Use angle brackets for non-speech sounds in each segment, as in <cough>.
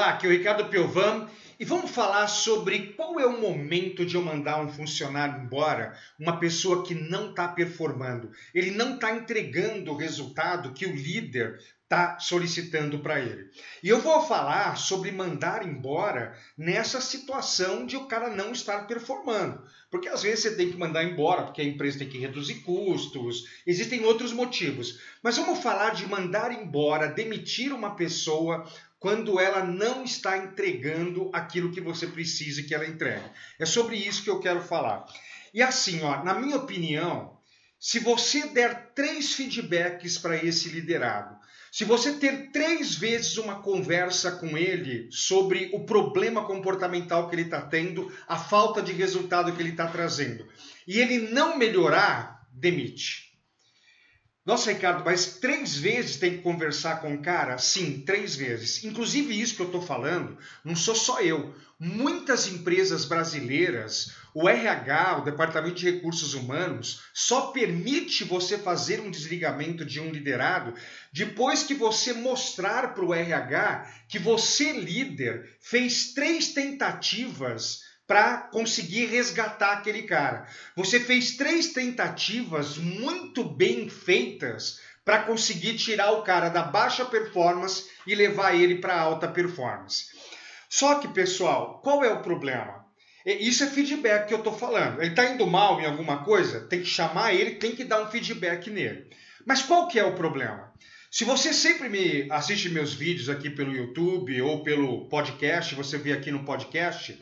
Olá, aqui é o Ricardo Piovan e vamos falar sobre qual é o momento de eu mandar um funcionário embora, uma pessoa que não está performando, ele não está entregando o resultado que o líder está solicitando para ele. E eu vou falar sobre mandar embora nessa situação de o cara não estar performando. Porque às vezes você tem que mandar embora porque a empresa tem que reduzir custos, existem outros motivos. Mas vamos falar de mandar embora, demitir uma pessoa quando ela não está entregando aquilo que você precisa que ela entregue. É sobre isso que eu quero falar. E assim, ó, na minha opinião, se você der três feedbacks para esse liderado, se você ter três vezes uma conversa com ele sobre o problema comportamental que ele está tendo, a falta de resultado que ele está trazendo, e ele não melhorar, demite. Nossa, Ricardo, mas três vezes tem que conversar com o cara? Sim, três vezes. Inclusive, isso que eu estou falando, não sou só eu. Muitas empresas brasileiras, o RH, o Departamento de Recursos Humanos, só permite você fazer um desligamento de um liderado depois que você mostrar para o RH que você, líder, fez três tentativas para conseguir resgatar aquele cara. Você fez três tentativas muito bem feitas para conseguir tirar o cara da baixa performance e levar ele para alta performance. Só que, pessoal, qual é o problema? Isso é feedback que eu estou falando. Ele está indo mal em alguma coisa, tem que chamar ele, tem que dar um feedback nele. Mas qual que é o problema? Se você sempre me assiste meus vídeos aqui pelo YouTube ou pelo podcast, você vê aqui no podcast,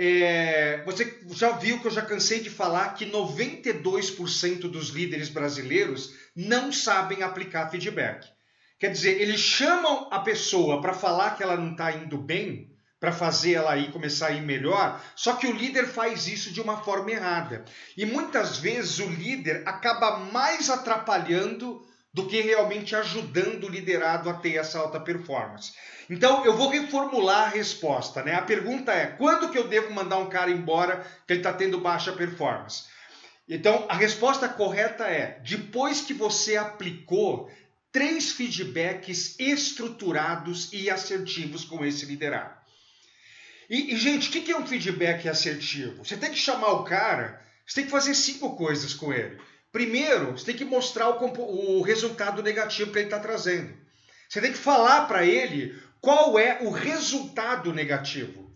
é, você já viu que eu já cansei de falar que 92% dos líderes brasileiros não sabem aplicar feedback. Quer dizer, eles chamam a pessoa para falar que ela não está indo bem, para fazer ela ir começar a ir melhor, só que o líder faz isso de uma forma errada. E muitas vezes o líder acaba mais atrapalhando do que realmente ajudando o liderado a ter essa alta performance. Então, eu vou reformular a resposta, né? A pergunta é: quando que eu devo mandar um cara embora que ele está tendo baixa performance? Então, a resposta correta é: depois que você aplicou três feedbacks estruturados e assertivos com esse liderado. E, e gente, o que é um feedback assertivo? Você tem que chamar o cara, você tem que fazer cinco coisas com ele. Primeiro, você tem que mostrar o, o resultado negativo que ele está trazendo. Você tem que falar para ele qual é o resultado negativo.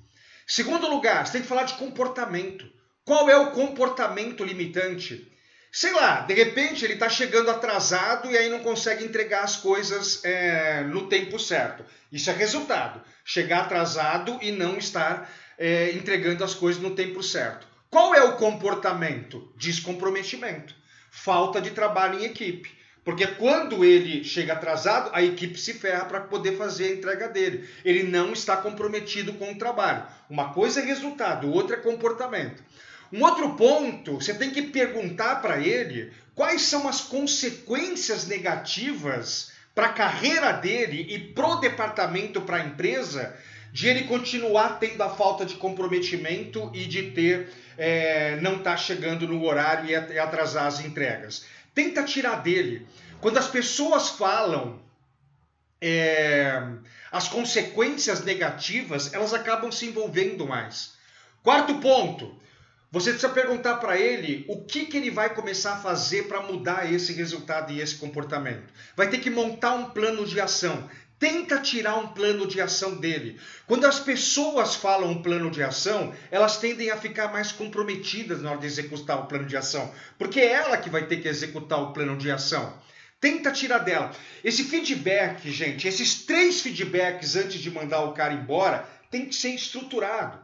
Segundo lugar, você tem que falar de comportamento. Qual é o comportamento limitante? Sei lá, de repente ele está chegando atrasado e aí não consegue entregar as coisas é, no tempo certo. Isso é resultado. Chegar atrasado e não estar é, entregando as coisas no tempo certo. Qual é o comportamento? Descomprometimento falta de trabalho em equipe. Porque quando ele chega atrasado, a equipe se ferra para poder fazer a entrega dele. Ele não está comprometido com o trabalho. Uma coisa é resultado, outra é comportamento. Um outro ponto, você tem que perguntar para ele quais são as consequências negativas para a carreira dele e para o departamento, para a empresa, de ele continuar tendo a falta de comprometimento e de ter é, não estar tá chegando no horário e atrasar as entregas. Tenta tirar dele. Quando as pessoas falam é, as consequências negativas, elas acabam se envolvendo mais. Quarto ponto, você precisa perguntar para ele o que, que ele vai começar a fazer para mudar esse resultado e esse comportamento. Vai ter que montar um plano de ação tenta tirar um plano de ação dele. Quando as pessoas falam um plano de ação, elas tendem a ficar mais comprometidas na hora de executar o plano de ação, porque é ela que vai ter que executar o plano de ação. Tenta tirar dela. Esse feedback, gente, esses três feedbacks antes de mandar o cara embora, tem que ser estruturado.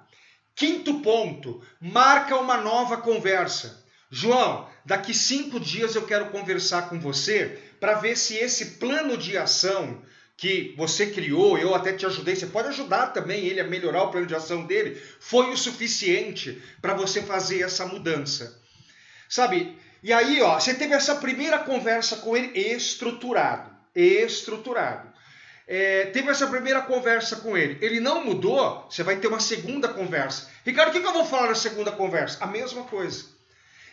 Quinto ponto, marca uma nova conversa. João, daqui cinco dias eu quero conversar com você para ver se esse plano de ação que você criou, eu até te ajudei, você pode ajudar também ele a melhorar o plano de ação dele, foi o suficiente para você fazer essa mudança. Sabe? E aí, ó, você teve essa primeira conversa com ele estruturado, estruturado. É, teve essa primeira conversa com ele. Ele não mudou, você vai ter uma segunda conversa. Ricardo, o que, que eu vou falar na segunda conversa? A mesma coisa.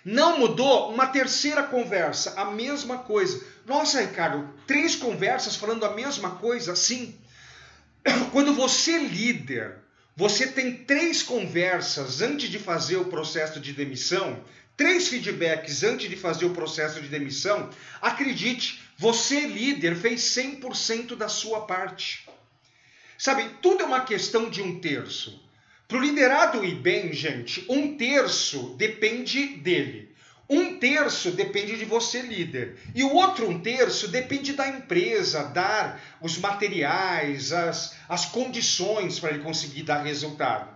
Não mudou? Uma terceira conversa, a mesma coisa. Nossa, Ricardo, três conversas falando a mesma coisa? Sim. <coughs> quando você líder, você tem três conversas antes de fazer o processo de demissão, três feedbacks antes de fazer o processo de demissão, acredite, você líder fez 100% da sua parte. Sabe, tudo é uma questão de um terço. Para o liderado ir bem, gente, um terço depende dele. Um terço depende de você, líder. E o outro um terço depende da empresa dar os materiais, as, as condições para ele conseguir dar resultado.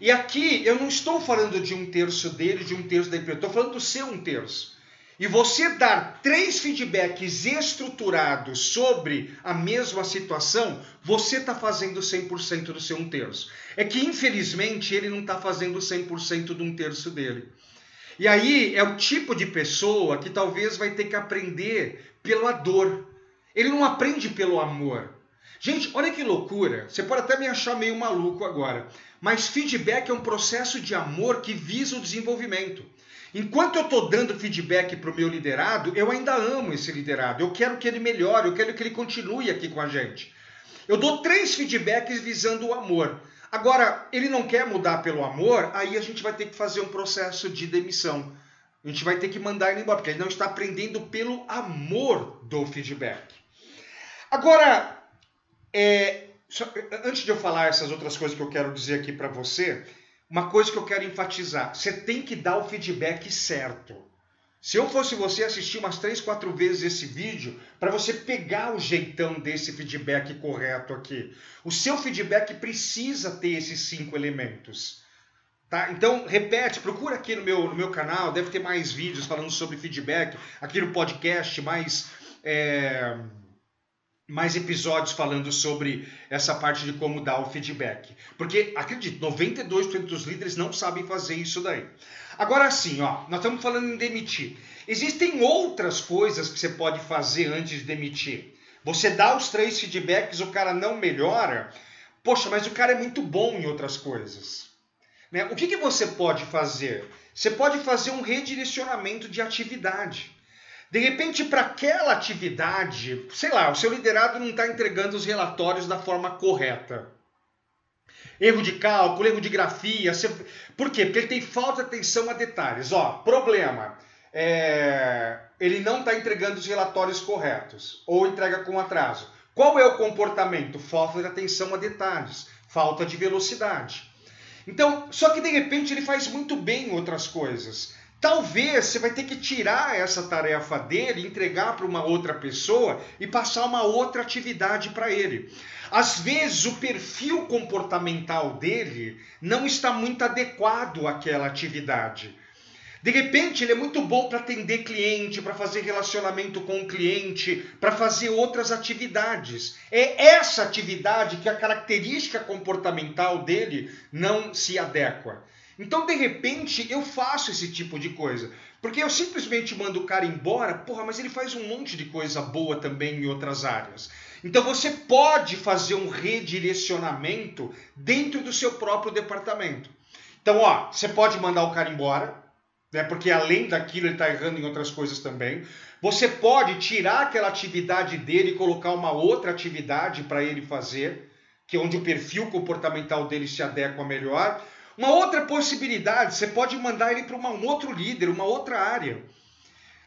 E aqui eu não estou falando de um terço dele, de um terço da empresa, estou falando do seu um terço. E você dar três feedbacks estruturados sobre a mesma situação, você está fazendo 100% do seu um terço. É que, infelizmente, ele não está fazendo 100% de um terço dele. E aí é o tipo de pessoa que talvez vai ter que aprender pela dor. Ele não aprende pelo amor. Gente, olha que loucura. Você pode até me achar meio maluco agora, mas feedback é um processo de amor que visa o desenvolvimento. Enquanto eu estou dando feedback para o meu liderado, eu ainda amo esse liderado. Eu quero que ele melhore, eu quero que ele continue aqui com a gente. Eu dou três feedbacks visando o amor. Agora, ele não quer mudar pelo amor, aí a gente vai ter que fazer um processo de demissão. A gente vai ter que mandar ele embora, porque ele não está aprendendo pelo amor do feedback. Agora, é, só, antes de eu falar essas outras coisas que eu quero dizer aqui para você, uma coisa que eu quero enfatizar: você tem que dar o feedback certo. Se eu fosse você, assistir umas três, quatro vezes esse vídeo para você pegar o jeitão desse feedback correto aqui. O seu feedback precisa ter esses cinco elementos. Tá? Então, repete, procura aqui no meu, no meu canal, deve ter mais vídeos falando sobre feedback, aqui no podcast, mais. É mais episódios falando sobre essa parte de como dar o feedback. Porque, acredito, 92% dos líderes não sabem fazer isso daí. Agora sim, ó, nós estamos falando em demitir. Existem outras coisas que você pode fazer antes de demitir. Você dá os três feedbacks, o cara não melhora. Poxa, mas o cara é muito bom em outras coisas. Né? O que, que você pode fazer? Você pode fazer um redirecionamento de atividade. De repente, para aquela atividade, sei lá, o seu liderado não está entregando os relatórios da forma correta. Erro de cálculo, erro de grafia. Você... Por quê? Porque ele tem falta de atenção a detalhes. Ó, problema. É... Ele não está entregando os relatórios corretos ou entrega com atraso. Qual é o comportamento? Falta de atenção a detalhes, falta de velocidade. Então, só que de repente ele faz muito bem outras coisas. Talvez você vai ter que tirar essa tarefa dele, entregar para uma outra pessoa e passar uma outra atividade para ele. Às vezes o perfil comportamental dele não está muito adequado àquela atividade. De repente, ele é muito bom para atender cliente, para fazer relacionamento com o cliente, para fazer outras atividades. É essa atividade que a característica comportamental dele não se adequa. Então, de repente, eu faço esse tipo de coisa. Porque eu simplesmente mando o cara embora, porra, mas ele faz um monte de coisa boa também em outras áreas. Então você pode fazer um redirecionamento dentro do seu próprio departamento. Então, ó, você pode mandar o cara embora, né? Porque além daquilo ele está errando em outras coisas também. Você pode tirar aquela atividade dele e colocar uma outra atividade para ele fazer, que é onde o perfil comportamental dele se adequa melhor. Uma outra possibilidade, você pode mandar ele para um outro líder, uma outra área.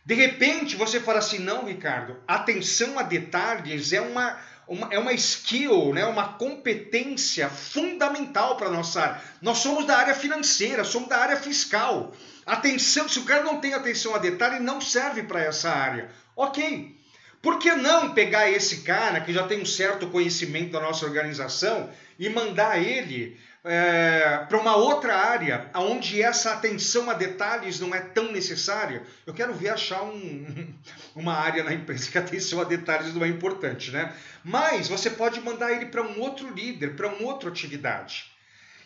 De repente você fala assim: não, Ricardo, atenção a detalhes é uma, uma, é uma skill, né? uma competência fundamental para a nossa área. Nós somos da área financeira, somos da área fiscal. Atenção, se o cara não tem atenção a detalhe, não serve para essa área. Ok. Por que não pegar esse cara que já tem um certo conhecimento da nossa organização e mandar ele é, para uma outra área, onde essa atenção a detalhes não é tão necessária, eu quero ver achar um, <laughs> uma área na empresa que a atenção a detalhes não é importante, né? Mas você pode mandar ele para um outro líder, para uma outra atividade.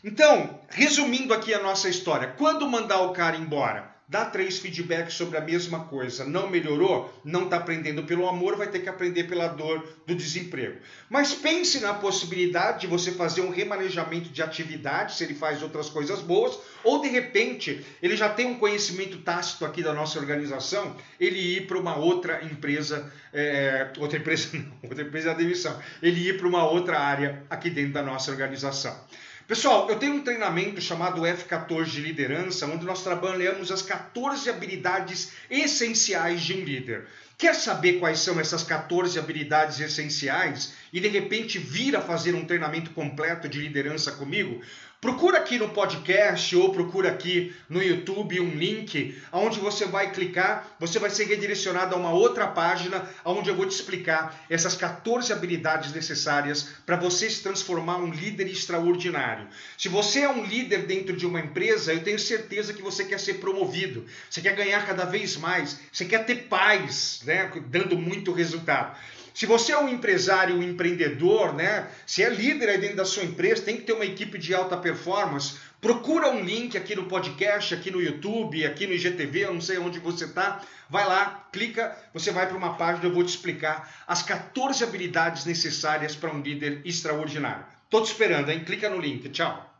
Então, resumindo aqui a nossa história, quando mandar o cara embora? Dá três feedbacks sobre a mesma coisa, não melhorou, não está aprendendo pelo amor, vai ter que aprender pela dor do desemprego. Mas pense na possibilidade de você fazer um remanejamento de atividade, se ele faz outras coisas boas, ou de repente ele já tem um conhecimento tácito aqui da nossa organização, ele ir para uma outra empresa, é, outra empresa <laughs> não, outra empresa é a demissão, ele ir para uma outra área aqui dentro da nossa organização. Pessoal, eu tenho um treinamento chamado F14 de liderança, onde nós trabalhamos as 14 habilidades essenciais de um líder. Quer saber quais são essas 14 habilidades essenciais e de repente vir a fazer um treinamento completo de liderança comigo? Procura aqui no podcast ou procura aqui no YouTube um link onde você vai clicar, você vai ser redirecionado a uma outra página onde eu vou te explicar essas 14 habilidades necessárias para você se transformar um líder extraordinário. Se você é um líder dentro de uma empresa, eu tenho certeza que você quer ser promovido, você quer ganhar cada vez mais, você quer ter paz, né, dando muito resultado. Se você é um empresário, um empreendedor, né? Se é líder aí dentro da sua empresa, tem que ter uma equipe de alta performance. Procura um link aqui no podcast, aqui no YouTube, aqui no IGTV, eu não sei onde você está. Vai lá, clica, você vai para uma página, eu vou te explicar as 14 habilidades necessárias para um líder extraordinário. Estou te esperando, hein? Clica no link. Tchau.